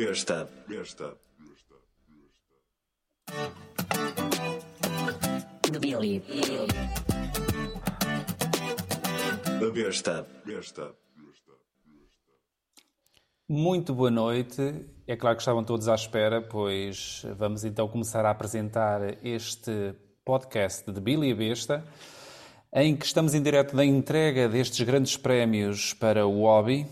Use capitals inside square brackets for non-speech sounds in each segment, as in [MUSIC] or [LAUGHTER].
Besta. Besta. Billy. A besta. Besta. Muito boa noite. É claro que estavam todos à espera, pois vamos então começar a apresentar este podcast de Billy a Besta, em que estamos em direto da entrega destes grandes prémios para o hobby.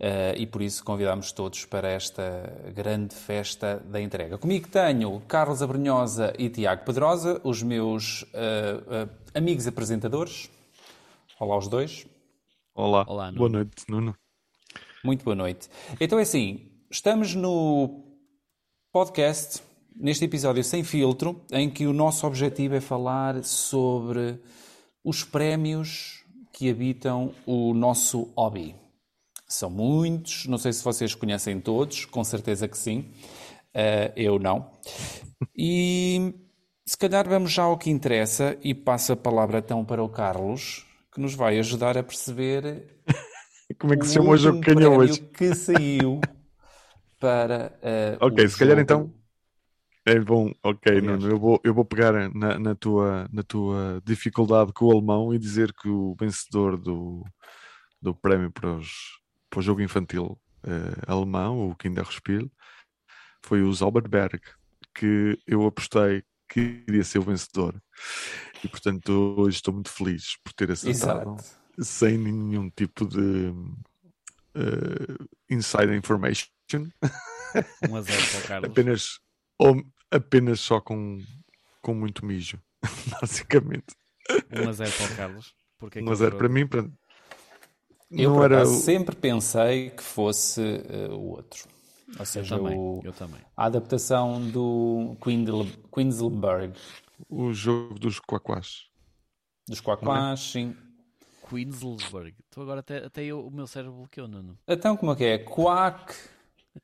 Uh, e por isso convidamos todos para esta grande festa da entrega. Comigo tenho Carlos Abrunhosa e Tiago Pedrosa, os meus uh, uh, amigos apresentadores. Olá aos dois. Olá. Olá, Nuno. Boa noite, Nuno. Muito boa noite. Então é assim, estamos no podcast, neste episódio sem filtro, em que o nosso objetivo é falar sobre os prémios que habitam o nosso hobby. São muitos, não sei se vocês conhecem todos, com certeza que sim. Uh, eu não. E se calhar vamos já ao que interessa e passo a palavra então para o Carlos, que nos vai ajudar a perceber [LAUGHS] Como é que se chama o jogo que ganhou hoje? que saiu [LAUGHS] para. Uh, ok, se calhar jogo- então. É bom, ok. Nuno. Eu vou, eu vou pegar na, na tua, na tua dificuldade com o alemão e dizer que o vencedor do, do prémio para, os, para o jogo infantil eh, alemão, o Kinderspiel, foi o Zauberberg, que eu apostei que iria ser o vencedor. E portanto, hoje estou muito feliz por ter acertado Exato. sem nenhum tipo de eh, inside information. 1 a 0 para o Carlos. apenas, ou apenas só com, com muito mijo, [LAUGHS] basicamente. 1 a 0 para o Carlos. Porque 1 a 0 para mim, para... Eu era acaso, o- sempre pensei que fosse uh, o outro. Ou Eu seja, também, o- eu também. a adaptação do Queensl- Queensberg, o jogo dos quaquás. dos Quaquás, sim. Queensberg. Tu agora até, até eu- o meu cérebro bloqueou, Nuno. Então, como é que é? Quack.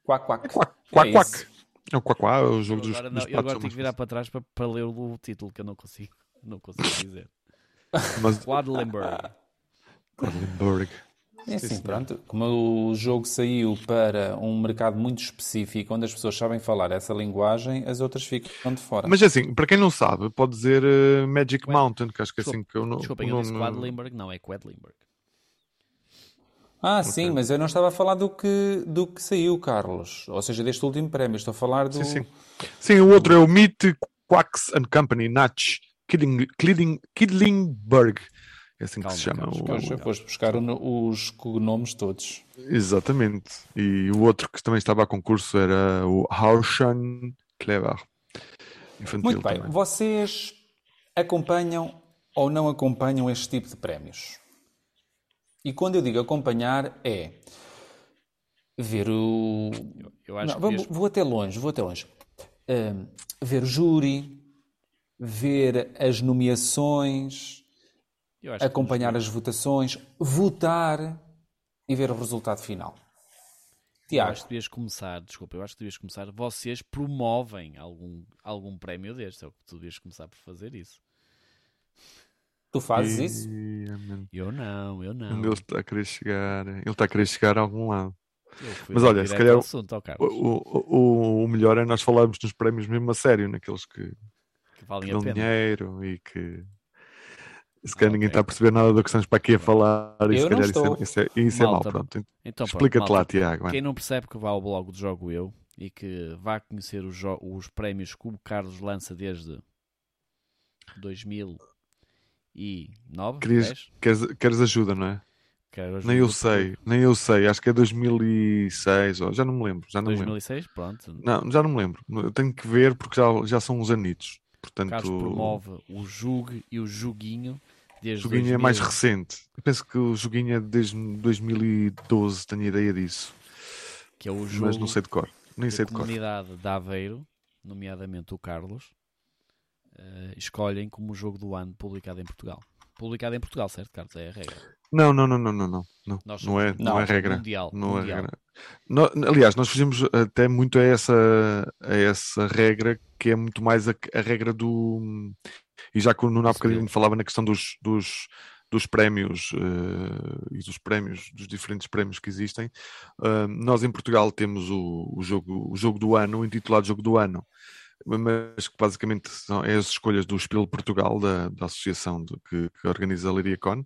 Quack, quack. Quack, É quack, quack. isso. É o quaquá, é o jogo Eu dos, agora, dos não, eu agora tenho que virar para trás para, para ler o título que eu não consigo. Não consigo dizer. [LAUGHS] [LAUGHS] Mas Quadlenberg. Quedlinburg. É assim, pronto. Como o jogo saiu para um mercado muito específico, onde as pessoas sabem falar essa linguagem, as outras ficam de fora. Mas assim, para quem não sabe, pode dizer eh, Magic Ué, Mountain, que acho que é desculpa, assim que eu não. Desculpem, eu disse Quadlenberg. Não, é Quedlinberg. Ah, sim, mas eu não estava a falar do que, do que saiu, Carlos. Ou seja, deste último prémio. Estou a falar do. Sim, sim. Sim, o outro é o Meet Quacks and Company, Natch, Kidling, Kidling, Kidlingburg. É assim que Calma, se chama. Carlos, o- Pois, eu foste buscar o- os cognomes todos. Exatamente. E o outro que também estava a concurso era o Hauschen Clever. Infantil Muito bem. também. Vocês acompanham ou não acompanham este tipo de prémios? E quando eu digo acompanhar, é ver o. Eu acho Não, que vou, até longe, vou até longe. Ahm, ver o júri, ver as nomeações, que acompanhar as votações, votar e ver o resultado final. Eu Tiago, acho que devias começar, desculpa, eu acho que devias começar. Vocês promovem algum, algum prémio deste, é o que tu devias começar por fazer isso. tu fazes isso? E, man, Eu não, eu não. Ele está a querer chegar? Ele está a querer chegar a algum lado. Eu Mas olha, se calhar assunto, O, o, o, melhor é nós falarmos nos prémios mesmo a sério, naqueles que, que que valem a dão pena. dinheiro e que se calhar Ah, ninguém ok. está a perceber nada do que estamos para aqui a falar e Eu se não calhar isso estou. é, isso é, isso é. Malta, Pronto. Então, Explica-te lá, Tiago. Quem não percebe que vá ao blog do Jogo Eu e que vá conhecer os, os prémios que o Carlos lança desde 2009, Querias- 10? Queres, queres ajuda, não é? Quero ajuda Nem eu sei, nem eu sei. Acho que é 2006, ou já não me lembro. Já não me lembro. 2006, pronto. Não, já não me lembro. Eu tenho que ver porque já, já são uns anitos. Portanto, Carlos promove o Jugue e o Juguinho o desde joguinho é 2000. mais recente. Eu penso que o joguinho é desde 2012, tenho ideia disso. que é o jogo Mas não sei de cor. Nem sei a de cor. comunidade de Aveiro, nomeadamente o Carlos, eh, escolhem como o jogo do ano publicado em Portugal. Publicado em Portugal, certo, Carlos? É a regra. Não, não, não, não, não, não. Não, Nós não é, somos não é regra. Mundial. Não é mundial. regra. No- aliás, nós fugimos até muito a essa, a essa regra que é muito mais a, a regra do. E já que o Nuno há bocadinho falava na questão dos, dos, dos prémios eh, e dos prémios, dos diferentes prémios que existem. Ah, nós em Portugal temos o, o jogo, o jogo do ano, intitulado Jogo do Ano, mas que basicamente são é as escolhas do Espelho Portugal, da, da associação de- que, que organiza a Liriacon.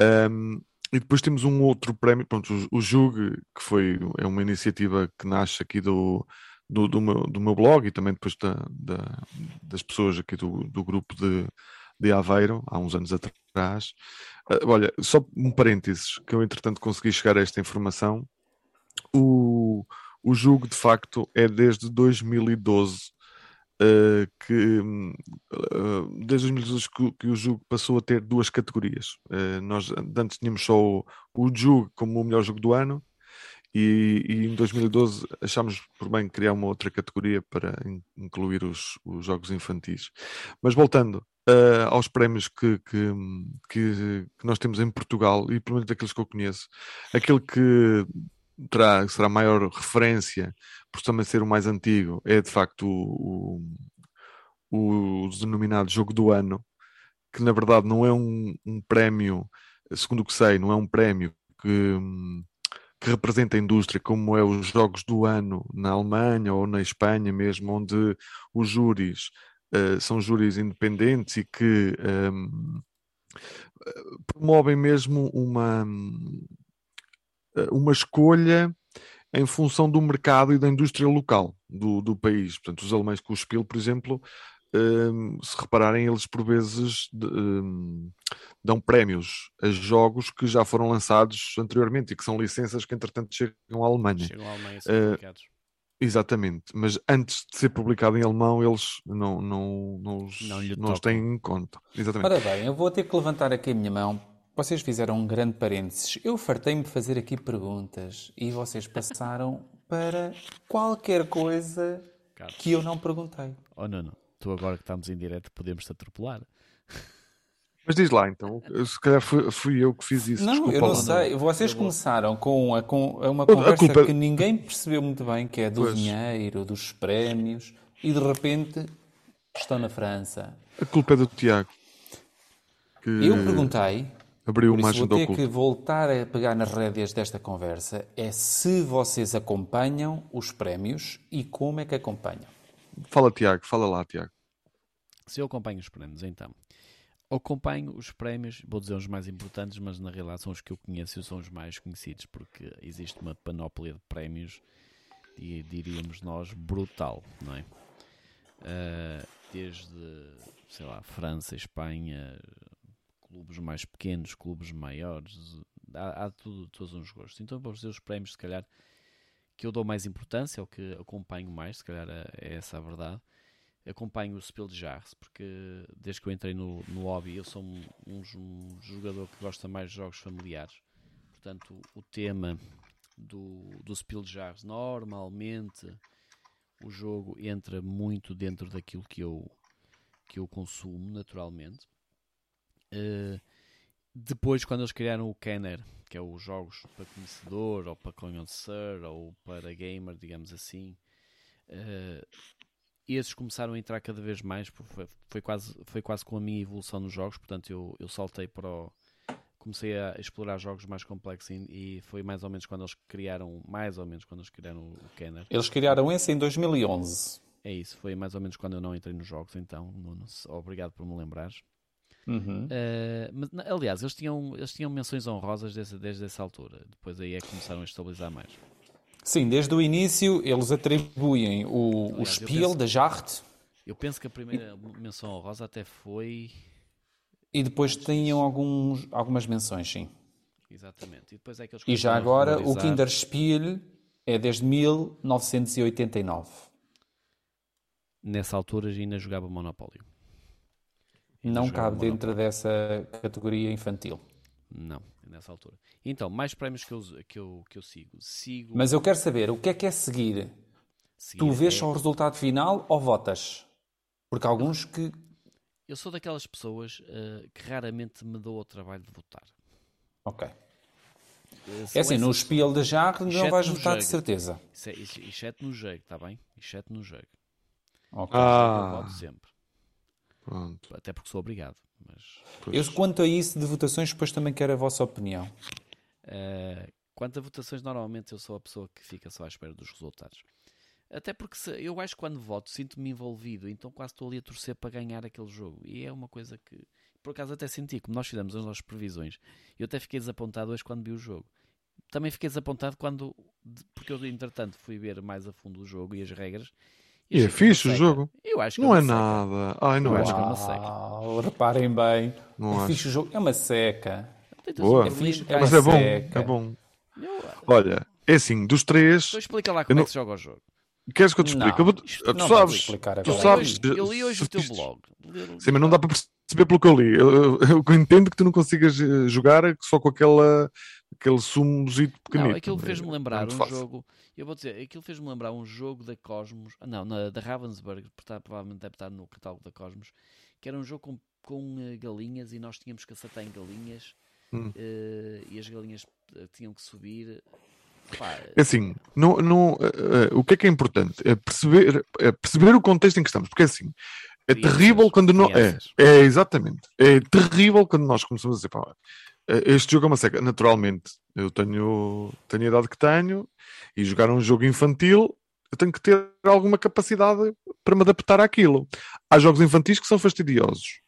Um, e depois temos um outro prémio, pronto, o, Jug, que foi, é uma iniciativa que nasce aqui do, do, do, meu, do meu blog e também depois da, da- das pessoas aqui do, do grupo de, de Aveiro, há uns anos atrás. Ah, olha, só um parênteses, que eu entretanto consegui chegar a esta informação. O, o de facto, é desde 2012 Uh, que uh, desde 2012 que, que o jogo passou a ter duas categorias. Uh, nós antes tínhamos só o, o jogo como o melhor jogo do ano e, e em 2012 achámos por bem criar uma outra categoria para in- incluir os, os jogos infantis. Mas voltando uh, aos prémios que, que, que nós temos em Portugal e pelo menos daqueles que eu conheço, aquele que terá, será maior referência por também ser o mais antigo, é de facto o, o, o denominado jogo do ano, que na verdade não é um, um prémio, segundo o que sei, não é um prémio que, que representa a indústria como é os jogos do ano na Alemanha ou na Espanha mesmo, onde os júris eh, são júris independentes e que hum, eh, promovem mesmo uma, uma escolha em função do mercado e da indústria local do, do país. Portanto, os alemães com o Spiel, por exemplo, hum, se repararem, eles por vezes de- hum, dão prémios a jogos que já foram lançados anteriormente e que são licenças que, entretanto, chegam à Alemanha. Chegam à Alemanha Eh, publicados. Exatamente, mas antes de ser publicado em alemão, eles não, não, não, os, Não não os têm em conta. Exatamente. Ora bem, eu vou ter que levantar aqui a minha mão. Vocês fizeram um grande parênteses. Eu fartei-me de fazer aqui perguntas e vocês passaram [LAUGHS] para qualquer coisa Carlos. que eu não perguntei. Oh, não, não. Tu agora que estamos em direto podemos te atropelar. Mas diz lá, então, eu- se calhar fui, fui eu que fiz isso. Não, Desculpa eu não sei. Vocês começaram com, a, com uma A conversa culpa- que ninguém percebeu muito bem, que é do Pois. dinheiro, dos prémios, e de repente estão na França. A culpa é do Tiago. Que Eu perguntei, abriu por uma isso vou agenda ter oculta. que voltar a pegar nas rédeas desta conversa, é se vocês acompanham os prémios e como é que acompanham. Fala, Tiago, fala lá, Tiago. Se eu acompanho os prémios, então. Acompanho os prémios, vou dizer os mais importantes, mas na realidade são os que eu conheço e são os mais conhecidos, porque existe uma panóplia de prémios, e diríamos nós, brutal, não é? Ah, desde, sei lá, França, Espanha, clubes mais pequenos, clubes maiores, há, há tudo, todos uns gostos. Então vou dizer os prémios, se calhar, que eu dou mais importância, ou que acompanho mais, se calhar é é essa a verdade acompanho o Spiel de Jars, porque desde que eu entrei no, no hobby eu sou um, um jogador que gosta mais de jogos familiares. Portanto, o tema do, do Spiel de Jars, normalmente o jogo entra muito dentro daquilo que eu, que eu consumo naturalmente. Eh, depois, quando eles criaram o Kenner, que é os jogos para conhecedor, ou para conhecer, ou para gamer, digamos assim, eh, esses começaram a entrar cada vez mais, foi, foi quase, foi quase com a minha evolução nos jogos, portanto eu, eu saltei para o, comecei a explorar jogos mais complexos e, e foi mais ou menos quando eles criaram, mais ou menos quando eles criaram o Kenner. Eles criaram esse em 2011. É isso, foi mais ou menos quando eu não entrei nos jogos, então, Nuno, obrigado por me lembrares. Uhum. Eh, mas, aliás, eles tinham, eles tinham menções honrosas desde, desde essa altura, depois aí é que começaram a estabilizar mais. Sim, desde o início eles atribuem o, o Aliás, eu Spiel penso- da Jarte Eu penso que a primeira menção honrosa até foi e depois tinham alguns, algumas menções, sim. Exatamente. E depois é que eles E já agora o. Kinderspiel é desde 1989. Nessa altura ainda jogava Monopólio. Não cabe dentro dessa categoria infantil. Não, nessa altura. Então, mais prémios que eu, que eu, que eu sigo. Sigo. Mas eu quero saber, o que é que é seguir? seguir Tu vês é- só o resultado final ou votas? Porque há alguns que... Eu sou daquelas pessoas eh, que raramente me dou ao trabalho de votar. Ok. Eh, É assim, no Spiel da Jarre não vais votar de certeza. Isso é- isso- Exceto no jogo, está bem? Exceto no jogo. Ok. Eu Ah, voto sempre. Pronto. Até porque sou obrigado. Mas. Eu, quanto a isso de votações, depois também quero a vossa opinião. eh, quanto a votações, normalmente eu sou a pessoa que fica só à espera dos resultados. Até porque se- eu acho que quando voto sinto-me envolvido, então quase estou ali a torcer para ganhar aquele jogo. E é uma coisa que, por acaso, até senti, como nós fizemos as nossas previsões, eu até fiquei desapontado hoje quando vi o jogo. Também fiquei desapontado quando, porque eu, entretanto, fui ver mais a fundo o jogo e as regras. E é é fixe o seca. jogo. Eu acho que Não é seca. nada. Ai, não Eu é acho que é nada. uma seca. Reparem bem. Não é fixe o jogo. É uma seca. Boa. é fixe, É Mas é bom, seca. é bom. Olha, é assim, dos três, Então explica lá como não- é que se joga o jogo. queres que eu te explique? Eu vou- Isto- tu não sabes, explicar tu agora. Eu sabes. li hoje, eu li hoje o teu blog. Sim, mas não dá para perceber pelo que eu li. Eu, eu, eu entendo que tu não consigas eh, jogar só com aquela, aquele sumozito pequenito. Não, aquilo fez-me É lembrar um fácil. jogo. Eu vou dizer, aquilo fez-me lembrar um jogo da Cosmos. ah, Não, na, da Ravensburg, provavelmente deve estar no catálogo da Cosmos. Que era um jogo com, com eh, galinhas e nós tínhamos que acertar em galinhas. Hum. eh, e as galinhas eh, tinham que subir. Pá, É assim, não, não, eh, eh, o que é que é importante? É perceber, é perceber o contexto em que estamos, porque é assim, é terrível quando não. É, é, exatamente. É terrível quando nós começamos a dizer, pá, este jogo é uma seca. Naturalmente, eu tenho, tenho a idade que tenho e jogar um jogo infantil, eu tenho que ter alguma capacidade para me adaptar àquilo. Há jogos infantis que são fastidiosos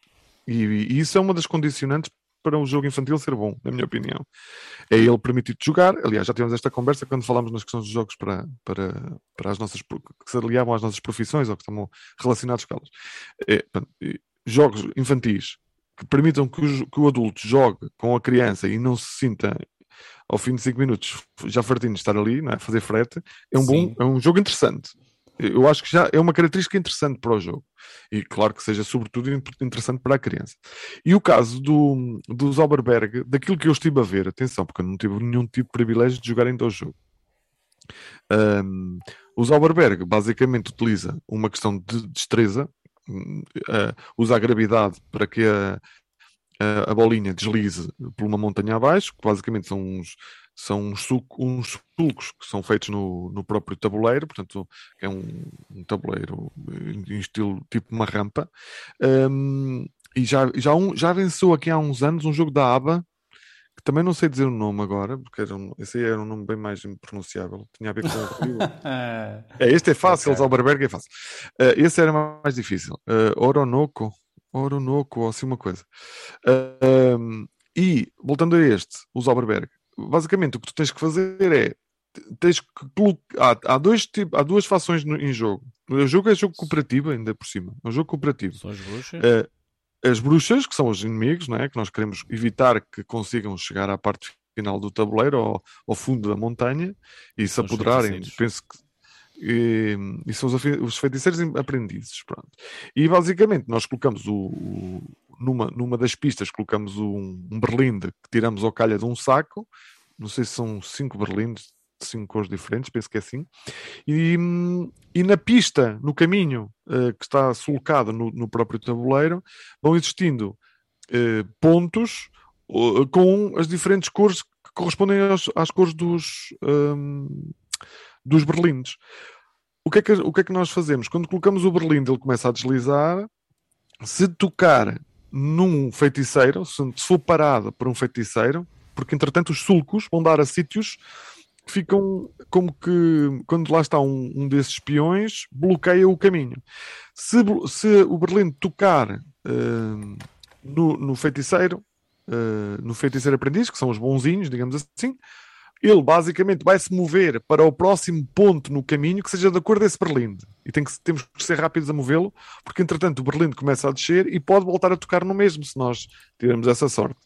e, e isso é uma das condicionantes para um jogo infantil ser bom, na minha opinião. É ele permitir-te jogar. Aliás, já tivemos esta conversa quando falámos nas questões dos jogos para, para, para as nossas que se aliavam às nossas profissões ou que estão relacionados com elas. É, jogos infantis que permitam que que o adulto jogue com a criança e não se sinta ao fim de 5 minutos já fartinho de estar ali, não é? fazer frete, é um, Sim. bom, é um jogo interessante. Eu acho que já é uma característica interessante para o jogo. E claro que seja, sobretudo, in- interessante para a criança. E o caso do, do Zauberberg, daquilo que eu estive a ver, atenção, porque eu não tive nenhum tipo de privilégio de jogar ainda o jogo. Um, o Zauberberg basicamente utiliza uma questão de destreza, uh, usa a gravidade para que a, a, a bolinha deslize por uma montanha abaixo, que basicamente são uns, são uns, uns sulcos que são feitos no, no próprio tabuleiro, portanto, é um, um tabuleiro em estilo tipo uma rampa. Um, e já, já, um, já venceu aqui há uns anos um jogo da ABA, que também não sei dizer o nome agora, porque era um, esse aí era um nome bem mais impronunciável, tinha a ver com o frio. Ah, [LAUGHS] É, este é fácil, Ok. Zauberberg é fácil. Eh, esse era mais difícil. Uh, Oronoco, Oronoco, ou assim uma coisa. Uh, um, e, voltando a este, o Zauberberg, basicamente o que tu tens que fazer é tens que. Há, há, dois tipos, há duas fações no- em jogo. O jogo é jogo cooperativo, ainda por cima. É um jogo cooperativo. São as bruxas. Eh, as bruxas, que são os inimigos, não é? que nós queremos evitar que consigam chegar à parte final do tabuleiro, ao, ao fundo da montanha, e se São apoderarem, penso que. E, e são os, os feiticeiros aprendizes. Pronto. E basicamente nós colocamos o, o- numa, numa das pistas, colocamos um, um berlinde que tiramos ao calha de um saco. Não sei se são cinco berlindes de cinco cores diferentes, penso que é assim. E, e na pista, no caminho eh, que está sulcado no, no próprio tabuleiro, vão existindo eh, pontos com as diferentes cores que correspondem às, às cores dos, hum, dos berlindes. O que, é que, o que é que nós fazemos? Quando colocamos o berlinde, ele começa a deslizar. Se tocar num feiticeiro, se for parado por um feiticeiro, porque entretanto os sulcos vão dar a sítios ficam como que quando lá está um, um desses espiões, bloqueia o caminho. Se, se o berlinde tocar hum, no, no feiticeiro, eh, no feiticeiro aprendiz, que são os bonzinhos, digamos assim, ele basicamente vai se mover para o próximo ponto no caminho que seja de acordo a esse berlinde. E tem que, temos que ser rápidos a movê-lo, porque entretanto o berlinde começa a descer e pode voltar a tocar no mesmo, se nós tivermos essa sorte.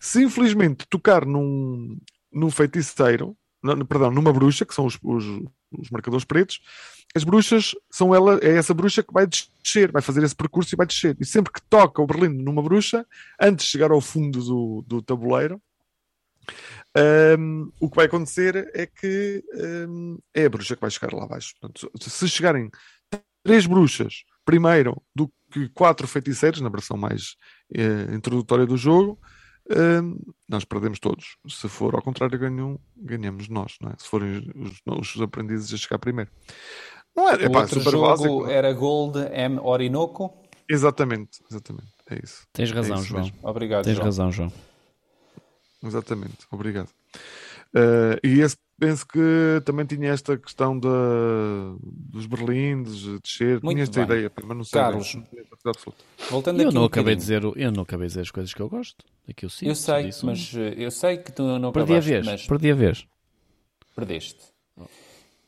Se infelizmente tocar num, num feiticeiro, perdão, numa bruxa, que são os, os, os marcadores pretos, as bruxas são ela, é essa bruxa que vai descer, vai fazer esse percurso e vai descer. E sempre que toca o berlinde numa bruxa, antes de chegar ao fundo do, do tabuleiro, um, o que vai acontecer é que um, é a bruxa que vai chegar lá abaixo. Portanto, se chegarem três bruxas primeiro do que quatro feiticeiros, na versão mais eh, introdutória do jogo, um, nós perdemos todos. Se for ao contrário, ganham, ganhamos nós, não é? Se forem os, os aprendizes a chegar primeiro. Não é, é o pá, outro super jogo básico. era Gold M Orinoco. Exatamente, exatamente. É isso. Tens razão, isso João. mesmo. Obrigado, Tens João. razão, João. Exatamente, obrigado. Eh, e esse penso que também tinha esta questão da, dos berlindes, descer, Muito tinha esta bem. ideia, mas não sei. Carlos. Voltando Eu aqui não, um acabei de dizer, eu não acabei de dizer as coisas que eu gosto. Aqui eu sinto. Eu sei, disso. mas eh, eu sei que tu não Perdi a acabaste, vez. mas Perdi a vez. perdeste.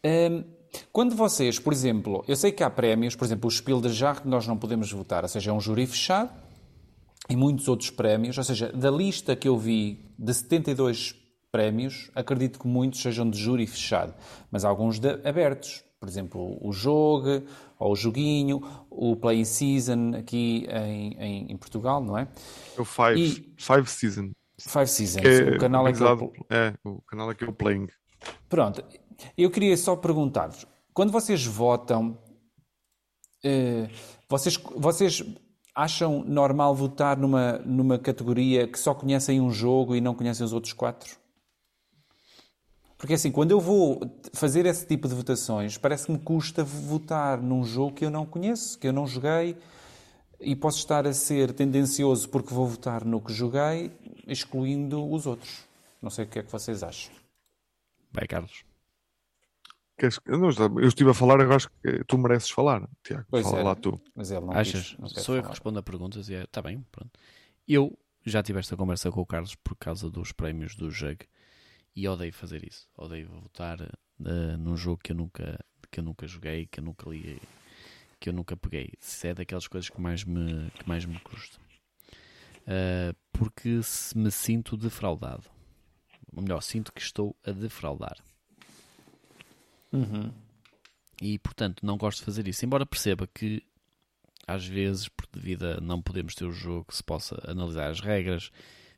Hum, quando vocês, por exemplo, eu sei que há prémios, por exemplo, o Spiel de Jarre que nós não podemos votar, ou seja, é um júri fechado, e muitos outros prémios, ou seja, da lista que eu vi de 72 prémios, acredito que muitos sejam de júri fechado, mas alguns de abertos. Por exemplo, o Jogo, ou o Joguinho, o Play Season aqui em, em, em Portugal, não é? É o Five, E- Five Season. Five Seasons, é o canal é que eu- é, o canal é que o Playing. Pronto, eu queria só perguntar-vos: quando vocês votam, eh, vocês, vocês acham normal votar numa, numa categoria que só conhecem um jogo e não conhecem os outros quatro? Porque assim, quando eu vou fazer esse tipo de votações, parece que me custa votar num jogo que eu não conheço, que eu não joguei, e posso estar a ser tendencioso porque vou votar no que joguei, excluindo os outros. Não sei o que é que vocês acham. Vai, Carlos. Eu, não, eu estive a falar, agora acho que tu mereces falar, Tiago. Pois Fala é. lá tu. Mas ele não Achas? quis, não Sou eu que falar. respondo a perguntas e é. Está bem, pronto. Eu já tive esta conversa com o Carlos por causa dos prémios do JUG e odeio fazer isso. Odeio votar eh, num jogo que eu nunca que eu nunca joguei, que eu nunca li, que eu nunca peguei. Isso é daquelas coisas que mais me, que mais me custa. Eh, porque se me sinto defraudado. Ou melhor, sinto que estou a defraudar. Uhum. E portanto não gosto de fazer isso. Embora perceba que às vezes, por devido a não podemos ter o jogo, se possa analisar as regras,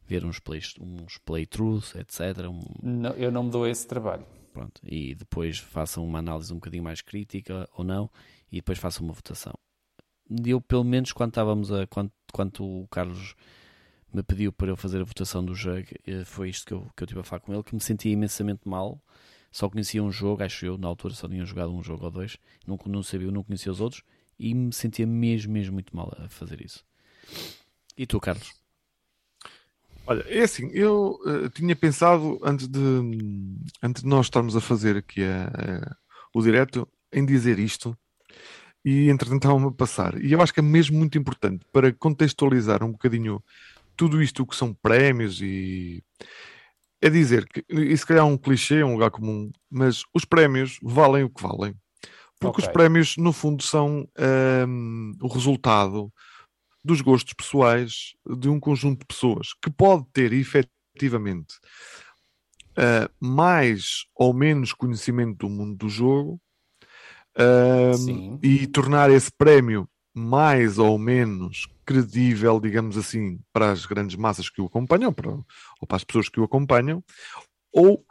ver uns, play, uns playthroughs, etc. um- Não, eu não me dou esse trabalho. pronto, e depois façam uma análise um bocadinho mais crítica ou não, e depois façam uma votação. Eu, pelo menos, quando estávamos a. Quando, quando o Carlos me pediu para eu fazer a votação do jogo, eh, foi isto que eu, que eu tive a falar com ele, que me sentia imensamente mal. Só conhecia um jogo, acho eu, na altura só tinha jogado um jogo ou dois, não, não sabia, não conhecia os outros, e me sentia mesmo, mesmo muito mal a fazer isso. E tu, Carlos? Olha, é assim, eu eh, tinha pensado antes de, antes de nós estarmos a fazer aqui a- a- o direto em dizer isto e entretanto estava-me a passar. E eu acho que é mesmo muito importante para contextualizar um bocadinho tudo isto que são prémios e é dizer que, e se calhar é um clichê, é um lugar comum, mas os prémios valem o que valem. Porque os Ok. prémios, no fundo, são ahm, o resultado dos gostos pessoais de um conjunto de pessoas que pode ter efetivamente ah, mais ou menos conhecimento do mundo do jogo Sim. e tornar esse prémio mais ou menos credível, digamos assim, para as grandes massas que o acompanham, para, ou para as pessoas que o acompanham, ou,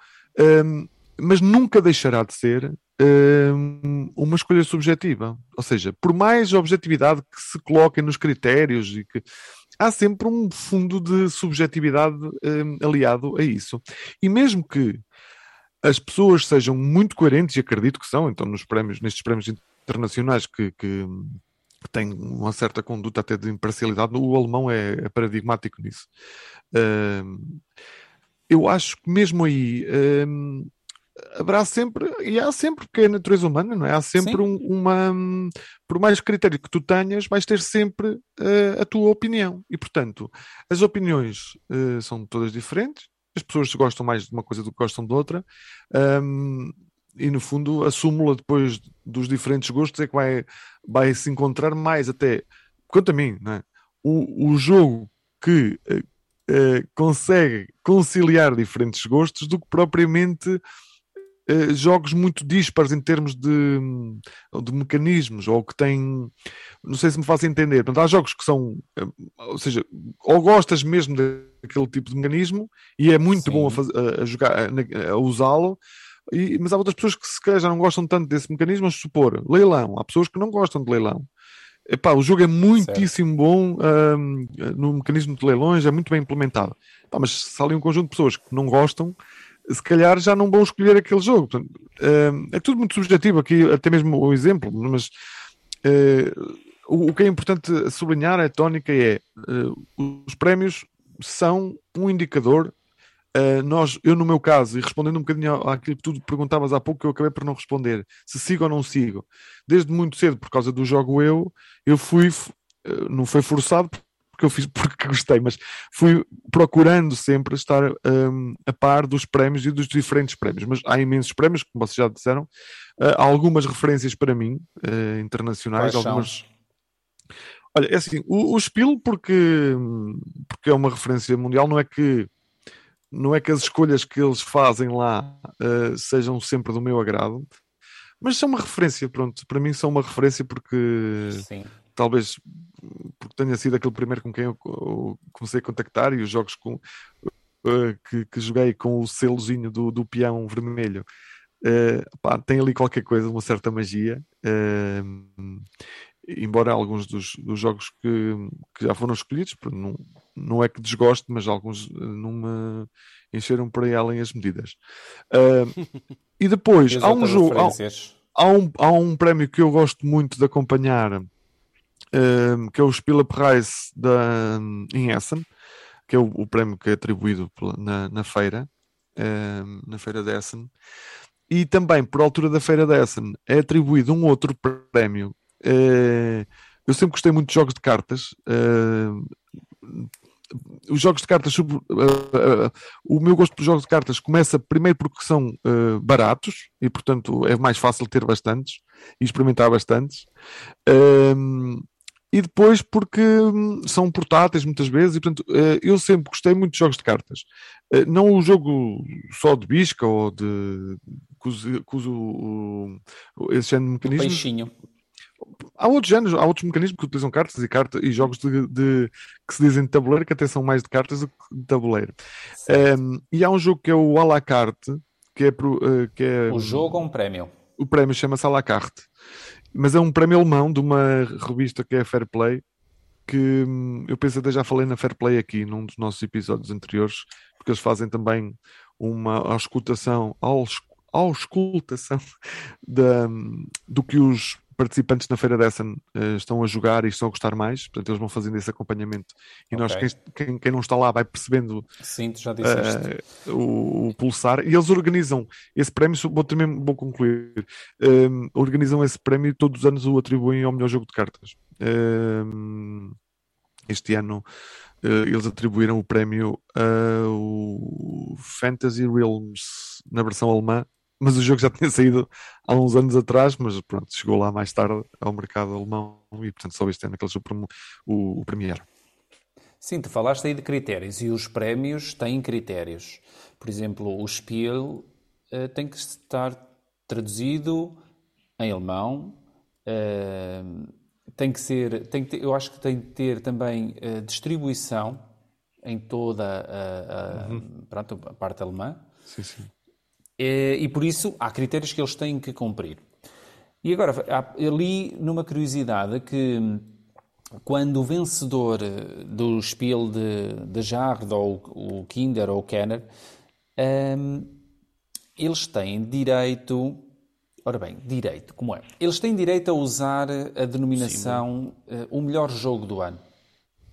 mas nunca deixará de ser ahm, uma escolha subjetiva. Ou seja, por mais objetividade que se coloquem nos critérios e que há sempre um fundo de subjetividade ahm, aliado a isso. E mesmo que as pessoas sejam muito coerentes, e acredito que são, então nos prémios, nestes prémios internacionais que, que, que têm uma certa conduta até de imparcialidade, o alemão é, é paradigmático nisso. Ahm, eu acho que mesmo aí ahm, haverá sempre, e há sempre, porque é a natureza humana, não é? Há sempre um- uma. Por mais critério que tu tenhas, vais ter sempre eh, a tua opinião. E, portanto, as opiniões eh, são todas diferentes, as pessoas gostam mais de uma coisa do que gostam de outra, hum, e no fundo a súmula depois dos diferentes gostos é que vai, vai se encontrar mais até, quanto a mim, não é? o, o jogo que eh, consegue conciliar diferentes gostos do que propriamente eh, jogos muito dispares em termos de, de mecanismos ou que têm, não sei se me faço entender, Portanto, há jogos que são, eh, ou seja, ou gostas mesmo daquele tipo de mecanismo e é muito Sim. bom a, faz- a- jogar, a, a usá-lo, e- mas há outras pessoas que se calhar já não gostam tanto desse mecanismo, vamos supor, leilão, há pessoas que não gostam de leilão. Epá, o jogo é muitíssimo bom ahm, no mecanismo de leilões, é muito bem implementado. Pá, mas se há ali um conjunto de pessoas que não gostam, se calhar já não vão escolher aquele jogo. Portanto, ahm, é tudo muito subjetivo aqui, até mesmo o exemplo, mas eh, o, que é importante sublinhar, a tónica é uh, os prémios são um indicador. Nós, eu no meu caso, e respondendo um bocadinho àquilo que tu perguntavas há pouco, que eu acabei por não responder, se sigo ou não sigo, desde muito cedo, por causa do jogo eu, eu fui, não foi forçado, porque eu fiz [LAUGHS] porque gostei, mas fui procurando sempre estar um, a par dos prémios e dos diferentes prémios. Mas há imensos prémios, como vocês já disseram, uh, há algumas referências para mim, uh, internacionais, Quais algumas. são? Olha, é assim, o, o Spiel, porque, porque é uma referência mundial, não é que não é que as escolhas que eles fazem lá uh, sejam sempre do meu agrado, mas são uma referência, pronto, para mim são uma referência porque Sim. Talvez porque tenha sido aquele primeiro com quem eu, comecei a contactar e os jogos com, uh, que, que, joguei com o selozinho do, do peão vermelho uh, pá, tem ali qualquer coisa, uma certa magia. Uh, embora alguns dos, dos jogos que, que, já foram escolhidos, não, não é que desgoste, mas alguns não me encheram por aí além as medidas. e depois há um jogo. Há, há, um, há um prémio que eu gosto muito de acompanhar um, que é o Spielepreis da, em Essen, que é o, o prémio que é atribuído na, na feira, um, na feira de Essen. E também, por altura da feira de Essen, é atribuído um outro prémio. Uh, eu sempre gostei muito de jogos de cartas. Uh, os jogos de cartas, uh, uh, o meu gosto por jogos de cartas começa primeiro porque são uh, baratos e, portanto, é mais fácil ter bastantes e experimentar bastantes. E depois porque hum, são portáteis muitas vezes e, portanto, eu sempre gostei muito de jogos de cartas. não o jogo só de bisca ou de que usa, que usa o, esse género de mecanismos. Peixinho há outros géneros, há outros mecanismos que utilizam cartas e, carta, e jogos de, de, que se dizem de tabuleiro que até são mais de cartas do que de tabuleiro. Um, e há um jogo que é o à la carte, que é, pro, uh, que é o jogo ou um prémio? O prémio chama-se à la carte, mas é um prémio alemão de uma revista que é Fair Play. Que hum, eu penso até já falei na Fair Play aqui num dos nossos episódios anteriores, porque eles fazem também uma auscultação, auscultação [LAUGHS] da, do que os participantes na feira dessa uh, estão a jogar e estão a gostar mais, portanto eles vão fazendo esse acompanhamento e okay. nós, quem, quem, quem, não está lá, vai percebendo Sim, uh, o, o, pulsar e eles organizam esse prémio, vou também vou concluir, uh, organizam esse prémio e todos os anos o atribuem ao melhor jogo de cartas. este ano eles atribuíram o prémio ao Fantasy Realms na versão alemã mas o jogo já tinha saído há uns anos atrás, mas pronto, chegou lá mais tarde ao mercado alemão e portanto só este ano aquele jogo o, o Premiere. Sim, tu falaste aí de critérios e os prémios têm critérios. Por exemplo, o Spiel uh, tem que estar traduzido em alemão, uh, tem que ser, tem que ter, eu acho que tem que ter também uh, distribuição em toda a, a, uhum. pronto, a parte alemã. Sim, sim. Eh, e por isso há critérios que eles têm que cumprir. E agora, ali numa curiosidade que quando o vencedor do Spiel de, de Jard, ou o Kinder, ou o Kenner, um, eles têm direito. Ora bem, direito, como é? Eles têm direito a usar a denominação uh, o melhor jogo do ano.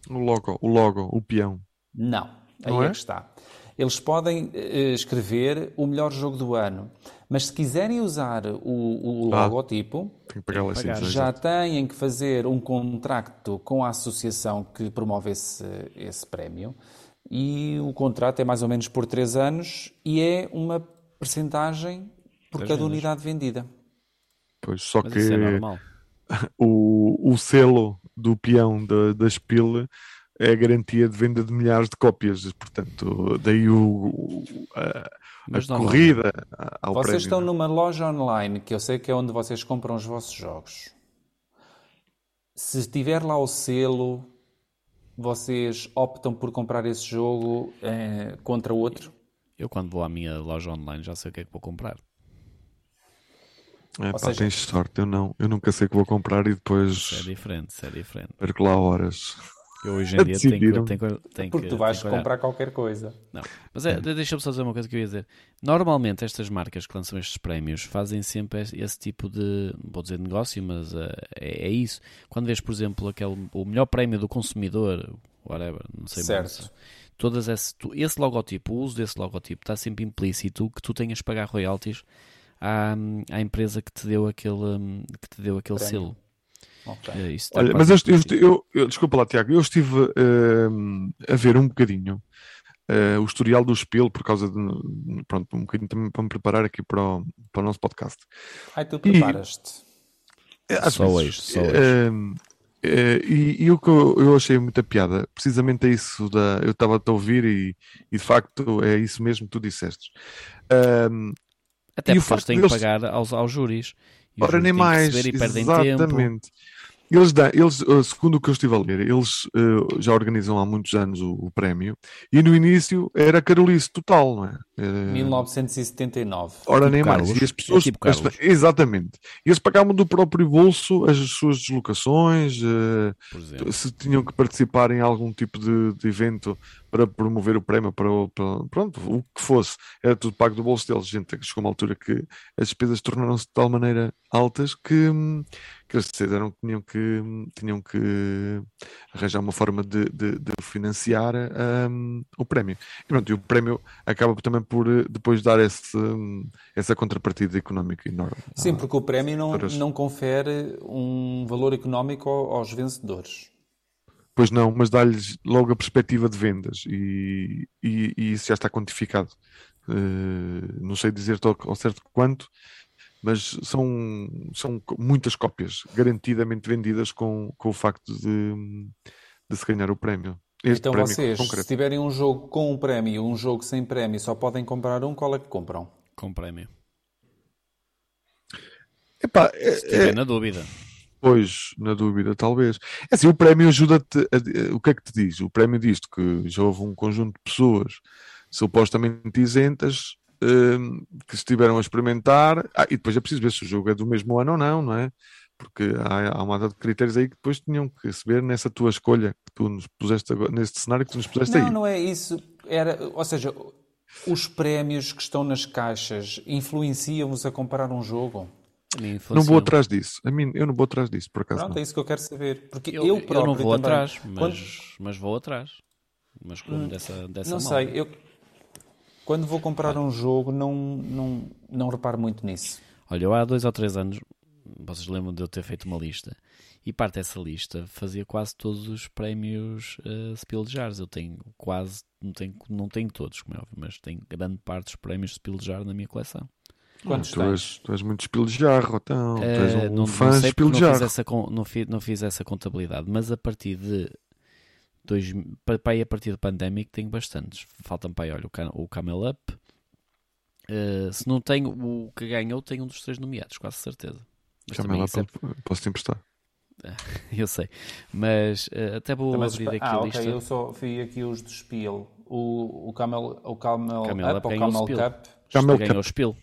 O logo, o logo, o peão. Não, aí Não é? é que está. Eles podem uh, escrever o melhor jogo do ano, mas se quiserem usar o, o ah, logotipo, já têm que fazer um contrato com a associação que promove esse, esse prémio. E o contrato é mais ou menos por 3 anos e é uma percentagem por cada anos. unidade vendida. Pois, só mas que é [LAUGHS] o, o selo do peão da, da Spiel é a garantia de venda de milhares de cópias, portanto, daí o, a, a corrida ao Vocês prémio. estão numa loja online, que eu sei que é onde vocês compram os vossos jogos. Se tiver lá o selo, vocês optam por comprar esse jogo eh, contra outro? Eu, quando vou à minha loja online, já sei o que é que vou comprar. É, pá, seja... tens sorte, eu não. Eu nunca sei o que vou comprar e depois. Isso é diferente, isso é diferente. Perco lá horas. Eu hoje em [LAUGHS] dia tenho tenho tenho Porque que- tu vais tenho que olhar. comprar qualquer coisa. Não. Mas é, deixa-me só dizer uma coisa que eu ia dizer. Normalmente estas marcas que lançam estes prémios fazem sempre esse, tipo de, vou dizer negócio, mas eh, é, é isso. Quando vês, por exemplo, aquele, o melhor prémio do consumidor, whatever, não sei Certo. mais. Todas esse, tu- esse logotipo, o uso desse logotipo está sempre implícito que tu tenhas de pagar royalties à, à empresa que te deu aquele, que te deu aquele Prémio. selo. Ok. Eh, isso está Olha, mas eu, eu, eu- eu- desculpa lá, Tiago, eu estive hum, a ver um bocadinho eh, o historial do Spiel por causa de, pronto, um bocadinho também para me preparar aqui para o, para o nosso podcast. Ai, tu preparas-te. É, às Só vezes, hoje, só hoje. hum, eh, e, e o que eu, eu achei muita piada, precisamente é isso da. Eu estava a ouvir e, e de facto é isso mesmo que tu disseste. Hum, Até o porque eles têm que pagar aos, aos júris. E os Ora, júris nem mais, receber e perdem tempo. exatamente. Eles, dão- eles, uh, segundo o que eu estive a ler, eles uh, já organizam há muitos anos o, o prémio e no início era carolice total, não é? Era- 1979. Ora, Tipo nem mais. Carlos. E as pessoas, É tipo as- exatamente. E eles pagavam do próprio bolso as suas deslocações, uh, se tinham que participar em algum tipo de, de evento para promover o prémio, para, para- pronto, o que fosse, era tudo pago do bolso deles. Gente, chegou uma altura que as despesas tornaram-se de tal maneira altas que, hum, que eles decidiram que tinham que, tinham que arranjar uma forma de, de- de financiar hum, o prémio. E, pronto, e o prémio acaba também por eh, depois dar esse, hum, essa contrapartida económica enorme. Sim, porque o prémio não, não confere um valor económico ao- aos vencedores. Pois não, mas dá-lhes logo a perspectiva de vendas e, e- e isso já está quantificado. Eh, não sei dizer-te ao, ao certo quanto, mas são, são muitas cópias garantidamente vendidas com, com o facto de, de se ganhar o prémio. Este então prémio vocês, se concreto. tiverem um jogo com um prémio e um jogo sem prémio, só podem comprar um, qual é que compram? Com prémio. Epá, é- Se estiver é- na dúvida. Pois, na dúvida, talvez. É assim, o prémio ajuda-te. a- O que é que te diz? O prémio diz que já houve um conjunto de pessoas supostamente isentas que estiveram a experimentar. Ah, e depois é preciso ver se o jogo é do mesmo ano ou não, não é? Porque há, há uma data de critérios aí que depois tinham que se ver nessa tua escolha que tu nos puseste agora, neste cenário que tu nos puseste Não, aí. não é isso. Era, ou seja, os prémios que estão nas caixas influenciam-vos a comprar um jogo? Não vou atrás disso. A mim, eu não vou atrás disso, por acaso. Pronto, não. é isso que eu quero saber. Porque Eu, eu, eu próprio não vou também, atrás, mas, quando- mas vou atrás. Mas como dessa, dessa não sei, eu quando vou comprar um jogo não, não, não reparo muito nisso. Olha, eu há dois ou três anos, vocês lembram de eu ter feito uma lista, e parte dessa lista fazia quase todos os prémios uh, Spiel Jars. Eu tenho quase, não tenho, não tenho todos, como é óbvio, mas tenho grande parte dos prémios Spiel Jar na minha coleção. Quantos tu, tens? és, tu és muito espiljarro, então. tu és Eh, um não, fã não sei não fiz, essa, não, fi- não fiz essa contabilidade, mas a partir de dois, pa- pa- aí a partir do Pandemic tenho bastantes. Falta-me para aí, olha, o, Ca- o Camel Up. Eh, se não tenho o que ganhou, tenho um dos três nomeados, quase certeza. Mas também lá, isso é- posso-te emprestar. [LAUGHS] eu sei, mas eh, até vou Mas, abrir aqui ah, a ok, lista. eu só vi aqui os do Spiel. O, o Camel, o Camel, Camel Up Up ou ganhou o Camel Spiel. Cup? Camel ganhou o Spiel.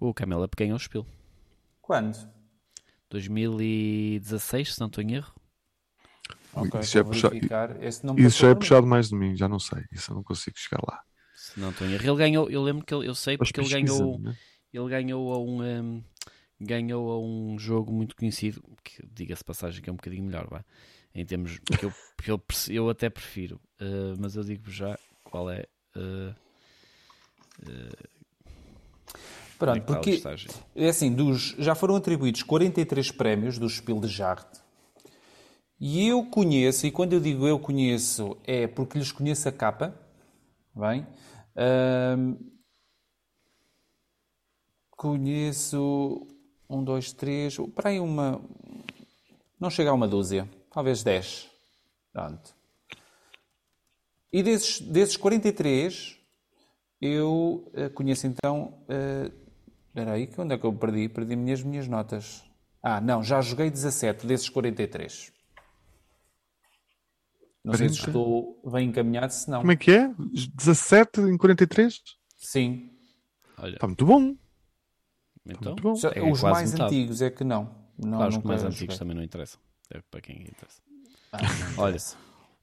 O Camel Up ganhou o Spiel. Quando? 2016, se não estou em erro. Ui, Ok, isso já é me Isso já é puxado mais de mim, já não sei. Isso eu não consigo chegar lá. Se não estou em erro. Ele ganhou, eu lembro que ele, eu sei porque ele ganhou. né? Ele ganhou a um, um, ganhou a um jogo muito conhecido, que diga-se passagem que é um bocadinho melhor, vá. Em termos que eu, que eu, eu até prefiro, uh, mas eu digo já qual é. Uh, é Pronto, a porque é assim, dos, já foram atribuídos 43 prémios do Spiel de Jarte. E eu conheço, e quando eu digo eu conheço, é porque lhes conheço a capa. Bem? Ahm, conheço um, dois, três, para aí uma. Não chega a uma dúzia, talvez dez. Pronto. E desses, desses 43, eu eh, conheço então. eh, Espera aí, que onde é que eu perdi? Perdi minhas minhas notas. Ah, não, já joguei 17 desses 43. Não sei se 40? estou bem encaminhado, se não. Como é que é? 17 em 43? Sim. Olha, Está muito bom. então, muito bom. É os mais metade. antigos é que não. não Claro, os nunca mais antigos também não interessam. É para quem interessa. Ah, [LAUGHS] não Olha.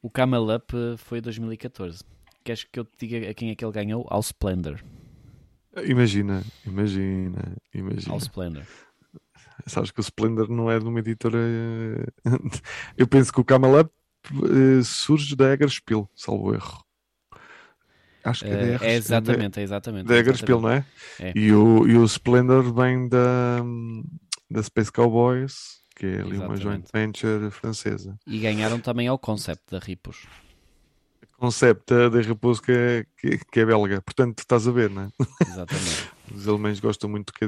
O Camel Up eh, foi 2014. Queres que eu te diga a quem é que ele ganhou? Ao Splendor. Imagina, imagina, imagina. Ao Splendor. Sabes que o Splendor não é de uma editora. eh, [LAUGHS] Eu penso que o Camel Up eh, surge da Eggerspiel, salvo erro. Acho que é, da Eggerspiel, é exatamente, é exatamente. Da Eggerspiel, não é? É. E, o, e o Splendor vem da, da Space Cowboys, que é ali uma Exatamente. joint venture francesa. E ganharam também ao Concept da Ripos. Concept da Repouso que é, que, que é belga. Portanto, estás a ver, não é? Exatamente. [LAUGHS] Os alemães gostam muito do que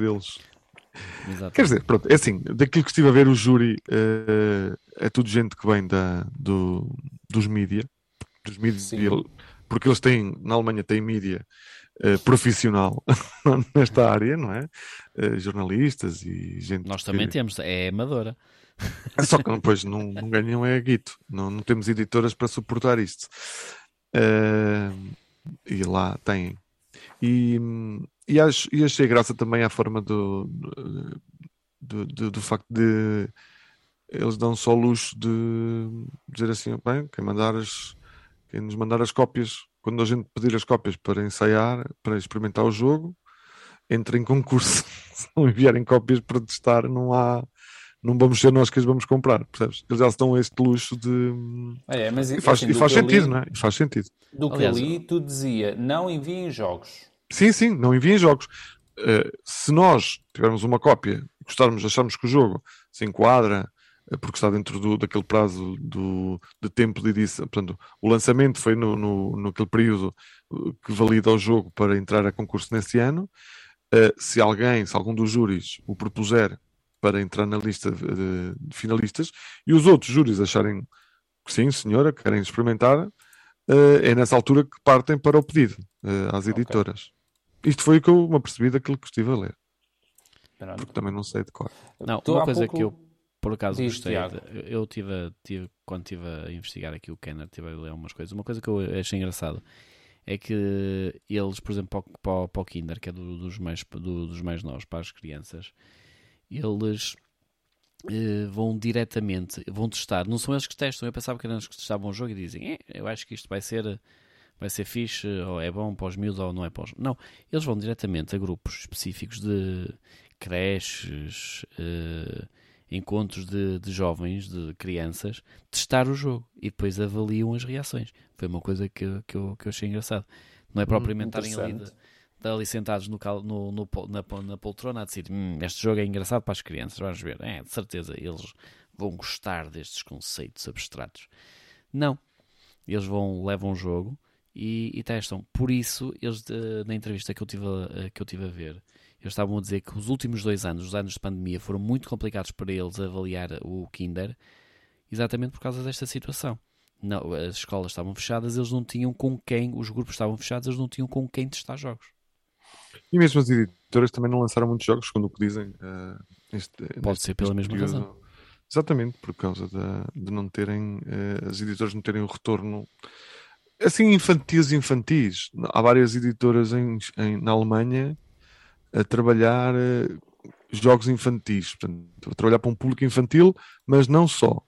exatamente. Quer dizer, pronto, é assim, daquilo que estive a ver o júri, eh, é tudo gente que vem da, do, dos mídia, dos mídia, porque eles têm, na Alemanha têm mídia eh, profissional [LAUGHS] nesta área, não é? Eh, jornalistas e gente Nós que- também temos, é amadora. Só que [LAUGHS] depois não, não ganham é guito, não, não temos editoras para suportar isto. E lá têm. E, e, acho, e achei graça também à forma do, do, do, do facto de eles dão só luxo de dizer assim, bem, quem mandar as, quem nos mandar as cópias, quando a gente pedir as cópias para ensaiar, para experimentar o jogo, entra em concurso. [LAUGHS] Se não enviarem cópias para testar, não há, não vamos ser nós que as vamos comprar, percebes? Eles já estão a este luxo de. É, mas E faz, assim, e do faz sentido, li- não é? E faz sentido. Do que Aliás, ali, tu dizia, não enviem jogos. Sim, sim, não enviem jogos. Eh, se nós tivermos uma cópia e gostarmos, acharmos que o jogo se enquadra, eh, porque está dentro do, daquele prazo do, de tempo de edição, portanto, o lançamento foi no, no, naquele período eh, que valida o jogo para entrar a concurso nesse ano. Eh, se alguém, se algum dos júris o propuser para entrar na lista de, de- finalistas e os outros júris acharem que sim, senhora, querem experimentar, é nessa altura que partem para o pedido eh, às editoras. Isto foi o que eu me apercebi daquilo que estive a ler, Pronto. porque também não sei de cor. Não, Tu uma coisa pouco- que eu por acaso Diz, gostei, Tiago. eu tive, tive quando estive a investigar aqui o Kenner, estive a ler umas coisas. Uma coisa que eu achei engraçado é que eles, por exemplo, para o, para o- para o Kinder, que é do- dos, mais, do- dos mais novos, para as crianças, eles eh, vão diretamente, vão testar. Não são eles que testam. Eu pensava que eram eles que testavam o jogo e dizem, "Eh, eu acho que isto vai ser, vai ser fixe, ou é bom para os miúdos, ou não é para os... Não, eles vão diretamente a grupos específicos de creches, eh, encontros de, de jovens, de crianças, testar o jogo e depois avaliam as reações. Foi uma coisa que, eu- que, eu, que eu achei engraçado. Não é propriamente estarem ali, ali sentados no, no, no na, na poltrona a decidir "Hum, este jogo é engraçado para as crianças, vamos ver. É, de certeza, eles vão gostar destes conceitos abstratos. Não. Eles vão, levam o jogo e, e testam. Por isso, eles de- na entrevista que eu, tive a, que eu tive a ver, eles estavam a dizer que os últimos dois anos, os anos de pandemia, foram muito complicados para eles avaliar o Kinder, exatamente por causa desta situação. Não, as escolas estavam fechadas, eles não tinham com quem, os grupos estavam fechados, eles não tinham com quem testar jogos. E mesmo as editoras também não lançaram muitos jogos, segundo o que dizem. eh, este- Pode ser pela mesma período. razão. Exatamente, por causa da- de não terem, eh, as editoras não terem o retorno assim infantis infantis. Há várias editoras em, em- na Alemanha a trabalhar eh, jogos infantis, portanto, a trabalhar para um público infantil, mas não só.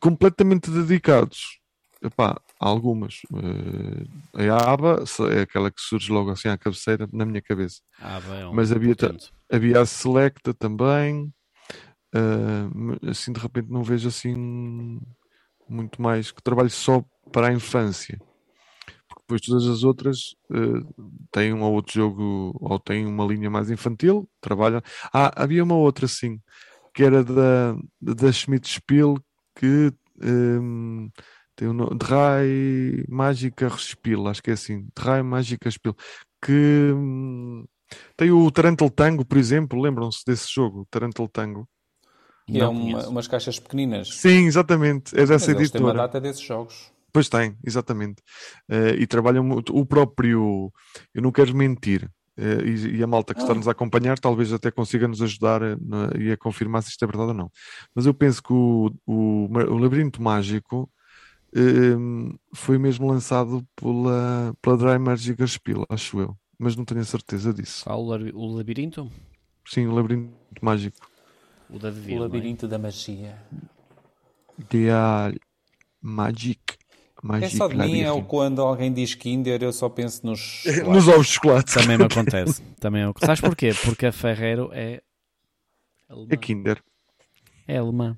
Completamente dedicados. Epá, há algumas. Eh, a ABA é aquela que surge logo assim à cabeceira na minha cabeça. Ah, bem, é Mas havia Havia a Selecta também. ah, assim, de repente, não vejo assim muito mais que trabalhe só para a infância. Porque depois todas as outras ah, têm um ou outro jogo ou têm uma linha mais infantil, trabalham. Ah, havia uma outra, sim, que era da, da Schmidt Spiel que tem o nome Drei Mágica Spiel, acho que é assim, Drei Mágica Spiel, que hum, tem o Tarantel Tango, por exemplo, lembram-se desse jogo, Tarantel Tango? Que é uma- umas caixas pequeninas. Sim, exatamente, é Mas dessa eles têm uma editora. data desses jogos. Pois tem, exatamente. Eh, e trabalham muito. O próprio. Eu não quero mentir. eh, e, e a malta que está nos a acompanhar talvez até consiga nos ajudar eh, na- e a confirmar se isto é verdade ou não. Mas eu penso que o, o, o Labirinto Mágico eh, foi mesmo lançado pela, pela Dry Magic Spiel, acho eu. Mas não tenho a certeza disso. qual o labi- o labirinto? Sim, o Labirinto Mágico. O da O Devir, não é? labirinto da magia. The Magic. É só de mim, é ou quando alguém diz Kinder, eu só penso nos. [LAUGHS] Nos ovos de chocolate. Também me [LAUGHS] acontece. Também me... Sabes porquê? Porque a Ferrero é. Alemã. É Kinder. É alemã.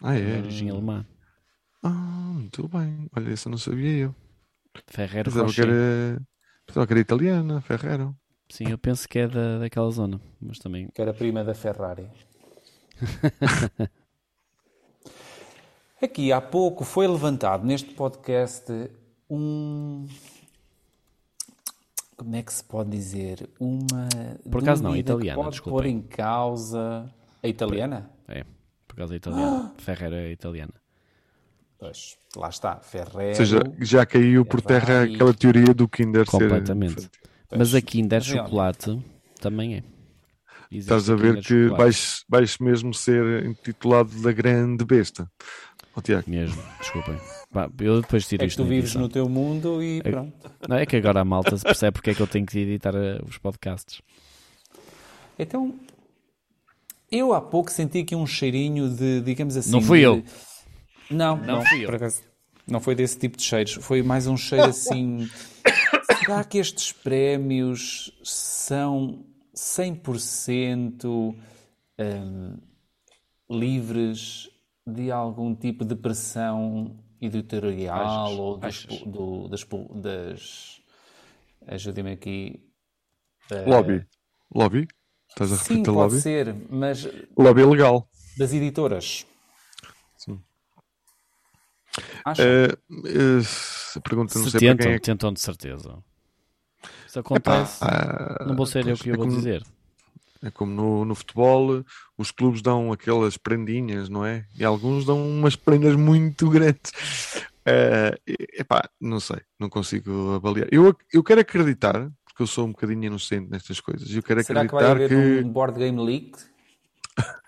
Ah, É é? origem alemã. Ah, muito bem. Olha, isso eu não sabia eu. Ferrero Pensava que Rocher. era, pensava que era italiana, Ferrero. Sim, eu penso que é da, daquela zona. Mas também. Que era prima da Ferrari. [LAUGHS] Aqui há pouco foi levantado neste podcast um. Como é que se pode dizer? Uma. Por acaso não, dúvida que italiana, Pode desculpem. pôr em causa. A italiana? É. Por causa da italiana. Ferrero é italiana. [GASPS] Pois, lá está. Ferrero. Ou seja, já caiu por terra aquela teoria do Kinder Completamente. ser. Mas a Kinder. Chocolate também é. Existe Estás a ver que vais, vais mesmo ser intitulado da grande besta. Ó Tiago, Mesmo, desculpem. Pá, eu depois tiro É que isto tu na vives edição. no teu mundo e É- pronto. Não é que agora a malta se percebe porque é que eu tenho que editar eh, os podcasts. Então, eu há pouco senti aqui um cheirinho de, digamos assim. Não fui de- eu. Não, Não não, fui eu. por acaso, não foi desse tipo de cheiros. Foi mais um cheiro assim. [LAUGHS] Será que estes prémios são 100% hum, livres de algum tipo de pressão editorial Achas? ou das, do- das, das ajudem-me aqui. lobby. Lobby? Estás a Sim, repetir pode lobby? ser, mas Lobby legal. das editoras. Sim. Acham? Eh, eh, pergunta não Se tentam, é tentam de certeza. Isso acontece. Ah, não vou ser eu pois, que eu é vou como- dizer. É como no, no futebol, os clubes dão aquelas prendinhas, não é? E alguns dão umas prendas muito grandes. Eh, epá, não sei, não consigo avaliar. Eu, eu quero acreditar, porque eu sou um bocadinho inocente nestas coisas, eu quero Será que vai acreditar haver que. um board game leak?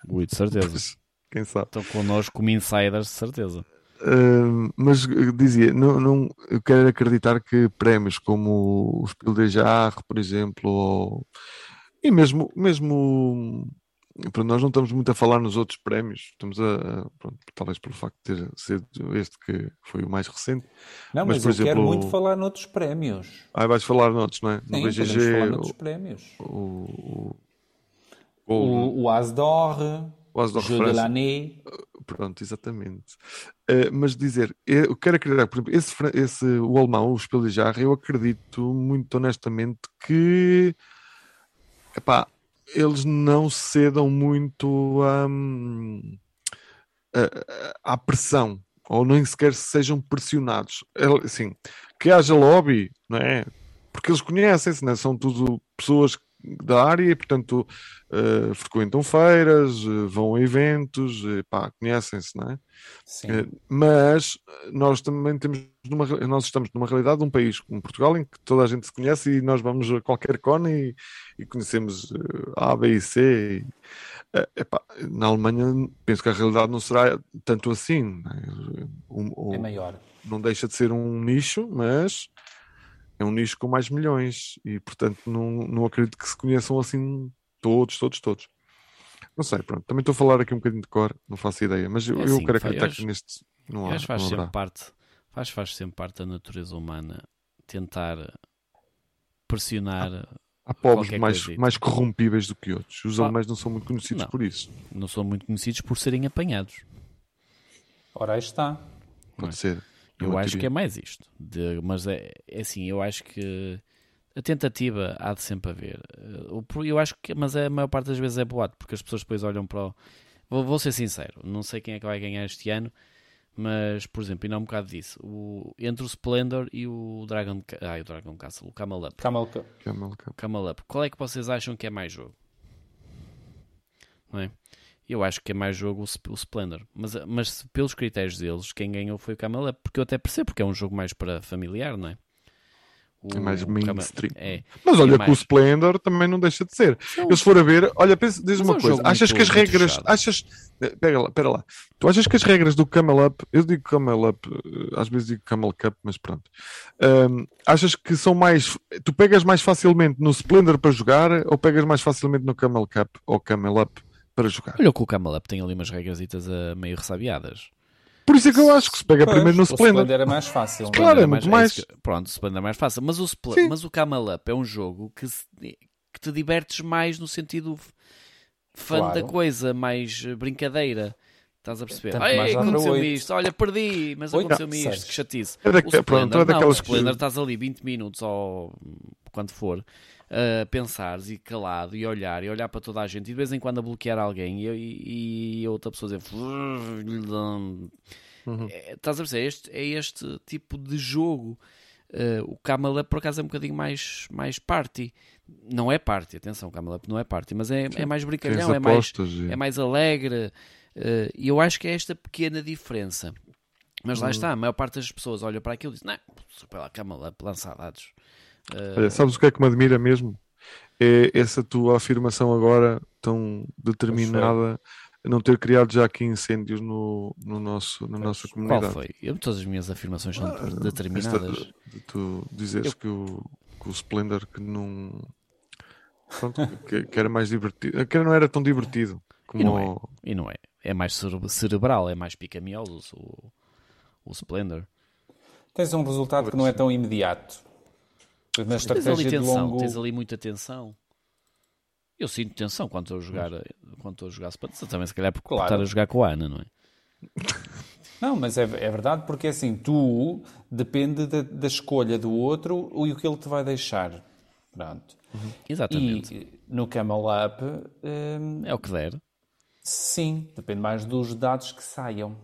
Ui, de certeza. [LAUGHS] Quem sabe? Estão connosco como insiders, de certeza. Uh, mas uh, dizia, não, não, eu quero acreditar que prémios como o Spiel des Jahres, por exemplo, ou- e mesmo, mesmo pronto, nós não estamos muito a falar nos outros prémios, estamos a, a- pronto, talvez pelo facto de ter sido este que foi o mais recente. Não, Mas, mas, por eu quero exemplo, muito falar noutros prémios. Ah, vais falar noutros, não é? No Sim, BGG, falar o, noutros prémios. o, o, o, O, o Asdor, o As de Jeu de Referência. l'année. Pronto, exatamente. Eh, mas dizer, eu quero acreditar, por exemplo, esse, esse, o alemão, o Jahres, eu acredito muito honestamente que epá, eles não cedam muito hum, à pressão, ou nem sequer sejam pressionados. Assim, que haja lobby, não é? Porque eles conhecem-se, não é? são tudo pessoas da área e, portanto, eh, frequentam feiras, eh, vão a eventos, eh, pá, conhecem-se, não é? Sim. Mas nós também temos numa, nós estamos numa realidade de um país como Portugal em que toda a gente se conhece e nós vamos a qualquer cone e, e conhecemos A, B e C. E, epá, na Alemanha penso que a realidade não será tanto assim. não é? O- o- É maior. não deixa de ser um nicho, mas é um nicho com mais milhões e portanto não, não acredito que se conheçam assim todos, todos, todos. Não sei, pronto. Também estou a falar aqui um bocadinho de cor, não faço ideia, mas eu, É eu assim, quero fa- acreditar eu que neste não Eu há. que faz não sempre parte, faz, faz sempre parte da natureza humana tentar pressionar. Há povos qualquer mais, mais corrompíveis do que outros. Os Ah, alemães não são muito conhecidos não. por isso. Não são muito conhecidos por serem apanhados. Ora, aí está. Pode é? ser. Eu acho que é mais isto. De- mas é, é assim, eu acho que a tentativa há de sempre haver. Eh, Eu acho que, mas a maior parte das vezes é boato, porque as pessoas depois olham para o. Vou, vou ser sincero, não sei quem é que vai ganhar este ano, mas, por exemplo, ainda há um bocado disso. O, entre o Splendor e o Dragon, ai, o Dragon Castle, o Camel Up. Camel Cup. Camel Cup. Camel Up. Qual é que vocês acham que é mais jogo? Não é? Eu acho que é mais jogo o, Sp- o Splendor. Mas, mas se- pelos critérios deles, quem ganhou foi o Camel Up. Porque eu até percebo, porque é um jogo mais para familiar, não é? O, É mais mainstream. É. Mas olha que mais- o Splendor também não deixa de ser. Eu se for a ver, olha, pensa, diz Mas uma é um coisa. Achas muito- que as regras. fechado. Achas. eh, Pega lá, pera lá. Tu achas que as regras do Camel Up. Eu digo Camel Up, eh, às vezes digo Camel Cup, mas pronto. Ahm, achas que são mais. Tu pegas mais facilmente no Splendor para jogar ou pegas mais facilmente no Camel Cup ou Camel Up para jogar? Olha que o Camel Up tem ali umas regrasitas a meio ressabiadas. Por isso é que eu acho que se pega Pois, primeiro no o Splendor. era mais fácil. Claro, Splendor é muito mais. que- pronto, o Splendor é mais fácil. Mas o, Spl- Sim. mas o Up é um jogo que, se- que te divertes mais no sentido fã Claro. da coisa, mais eh, brincadeira. Estás a perceber? Ai, mais aconteceu-me isto, olha, perdi, mas aconteceu-me isto, seis. que chatice. É da- O Splendor, pronto, é não, o daquelas que- Splendor estás ali 20 minutos ou quando for a pensares e calado e olhar e olhar para toda a gente e de vez em quando a bloquear alguém e, e, outra pessoa dizer Uhum. É, estás a perceber? Este, é este tipo de jogo. Eh, o Camel Up, por acaso, é um bocadinho mais, mais party. Não é party, atenção, o não é party, mas é, é mais brincalhão, é mais, e- é mais alegre. eh, E eu acho que é esta pequena diferença. Mas Uhum. lá está, a maior parte das pessoas olha para aquilo e diz: Não, super lá, Camel Up, lança dados. Eh, Olha, sabes o que é que me admira mesmo? É essa tua afirmação agora tão determinada a não ter criado já aqui incêndios no, no nosso, na nossa qual comunidade. foi? Eu, todas as minhas afirmações são Ah, determinadas. Esta- tu dizeres Eu- que, o, que o Splendor que não. Pronto, que, que era mais divertido. Que não era tão divertido como. E não é. o- E não é. É mais cere- cerebral, é mais pica-miolos o, o Splendor. Tens um resultado que não é tão imediato. Mas Tens ali tensão, longo... tens ali muita tensão. Eu sinto tensão quando estou a jogar, quando estou a jogar. Também se calhar por Claro. estar a jogar com a Ana, não é? [LAUGHS] Não, mas é, é verdade porque assim, tu depende da, da escolha do outro e o que ele te vai deixar. Pronto. Exatamente. E no Camel Up, hum, É o que der. sim, depende mais dos dados que saiam.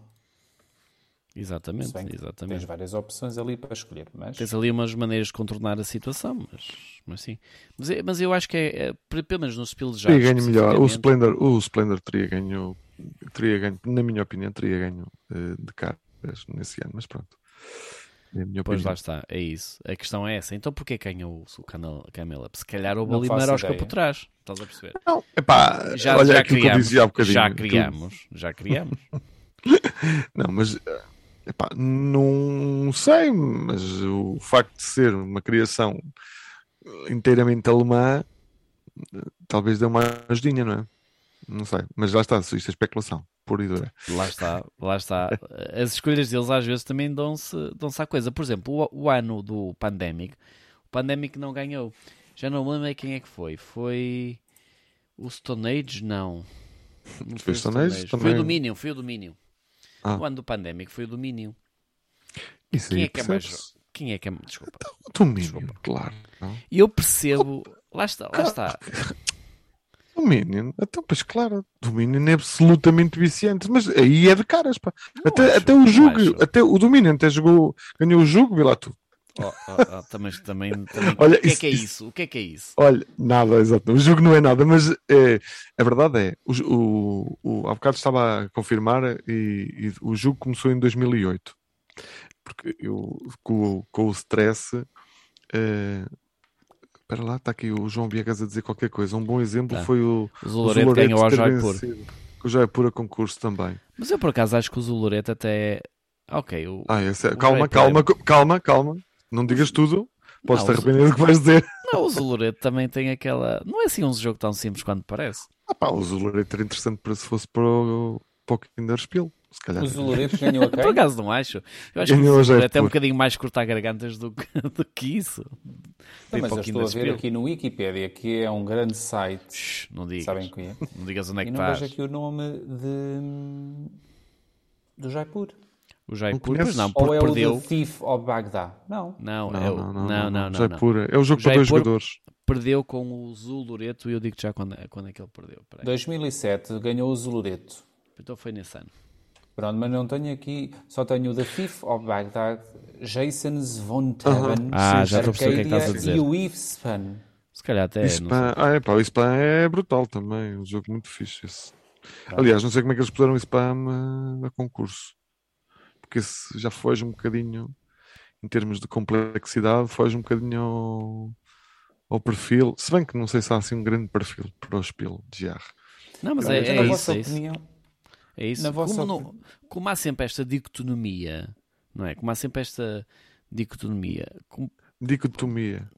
Exatamente, que Tens exatamente. várias opções ali para escolher, mas Tens ali umas maneiras de contornar a situação, mas, mas sim. Mas, é- mas eu acho que é, é, pelo menos no Spiel jogos. ganho melhor. O Splendor, o Splendor teria ganho, teria ganho, na minha opinião, teria ganho eh, de caras nesse ano, mas pronto. É a minha Pois opinião. lá está, é isso. A questão é essa. Então porquê ganhou o Camel, Camel Up? Se calhar houve ali marosca por trás. Estás a perceber? Não, epá, Já, olha já aquilo que eu criamos. dizia há bocadinho. já criamos. Já criamos. [LAUGHS] Não, mas eh, epá, não sei, mas o facto de ser uma criação inteiramente alemã eh, talvez dê uma ajudinha, não é? Não sei, mas lá está, isto é especulação, pura e dura. Lá está, lá está. [LAUGHS] As escolhas deles às vezes também dão-se dão à coisa. Por exemplo, o, o ano do Pandemic, o Pandemic não ganhou. Já não lembro quem é que foi. Foi o Stone Age? Não. Não Foi o Stone Age Foi também. o Dominion, foi o Dominion. Ah. O ano do Pandemic foi o Dominion. Isso Quem é que é mais. Quem é que é. Desculpa. O Dominion, claro. não? E eu percebo. Lá está, lá está. [LAUGHS] Dominion, então, pois claro, Dominion é absolutamente viciante, mas aí é de caras, pá. Até, acho, até o jogo, até o Dominion até jogou, ganhou o jogo, vê lá tu. Oh, oh, oh, também, também, também- Olha, o que é isso- que é isso- isso? O que é que é isso? Olha, nada, exato. O jogo não é nada, mas é, a verdade é, o, o, o, há bocado estava a confirmar e, e o jogo começou em 2008. Porque eu, com, o- com o stress, eh, espera lá, está aqui o João Viegas a dizer qualquer coisa. Um bom exemplo Tá. foi o, O Zulareto ganhou ao Jaipur. o Jaipur a concurso também. Mas eu por acaso acho que o Zulareto até é. Ok, o, Ah, é- calma, calma, é- co- calma, calma. Não digas tudo. Posso te Não, o- arrepender do que vais dizer. não, o Zulareto também tem aquela. Não é assim um jogo tão simples quanto parece. Ah, pá, o Zulareto era interessante para se fosse para o, para o Kinderspiel. Se calhar. o Zulareto ganhou a [LAUGHS] Por quem? acaso não acho. Eu acho que Ganhou o ao Zulareto é um bocadinho mais cortar gargantas do, que- [LAUGHS] do que isso. Não, mas para eu estou a ver aqui no Wikipedia que é um grande site. Shhh, Não digas. Sabem que é? Não digas onde é E que não estás. vejo aqui o nome de... do Jaipur. O Jaipur, não, Ou porque é perdeu. o Thief of Baghdad? Não. Não, Não, é o- não, não, não, não, não, Jaipur não. é o jogo para dois jogadores. Perdeu com o Zulureto e eu digo já quando é, quando é que ele perdeu. Peraí. 2007 ganhou o Zulureto. Então foi nesse ano. Pronto, mas não tenho aqui, só tenho o The Thief of Baghdad, Jason Zvontaven, Ah, já estou a perceber o que é que estás a dizer. e o Ifspan. Se calhar até. Não sei. Spam, ah, é pá, o Spam é brutal também. Um jogo muito fixe esse. Aliás, não sei como é que eles puseram o Spam a, a concurso. Porque esse já foge um bocadinho, em termos de complexidade, foge um bocadinho ao, ao perfil. Se bem que não sei se há assim um grande perfil para o Spiel de GR. Não, mas é, é na isso. vossa É isso. opinião, É isso. Na vossa como, não- como há sempre esta dicotomia, não é? Como há sempre esta dicotomia. com- Dicotomia.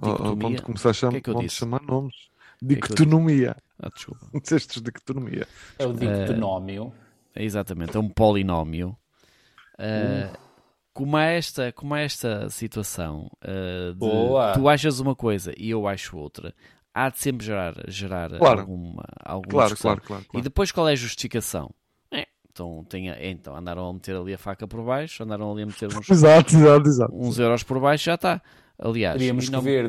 Ao dicotomia ponto de começar a O chamar, que é que chamar nomes. que é que eu Dicotomia. Ah, desculpa. [LAUGHS] Disseste dicotomia. é o Eh, dictonómio. exatamente, é um polinómio. Uh, como há esta, como há esta situação uh, de tu achas uma coisa e eu acho outra, há de sempre gerar, gerar Claro. alguma, alguma Claro, discussão. claro, claro, E claro. depois qual é a justificação? É, então, tem, a- então andaram a meter ali a faca por baixo, andaram ali a meter uns, [LAUGHS] Exato, exato, exato. uns euros por baixo, já está. Aliás, Teríamos que ver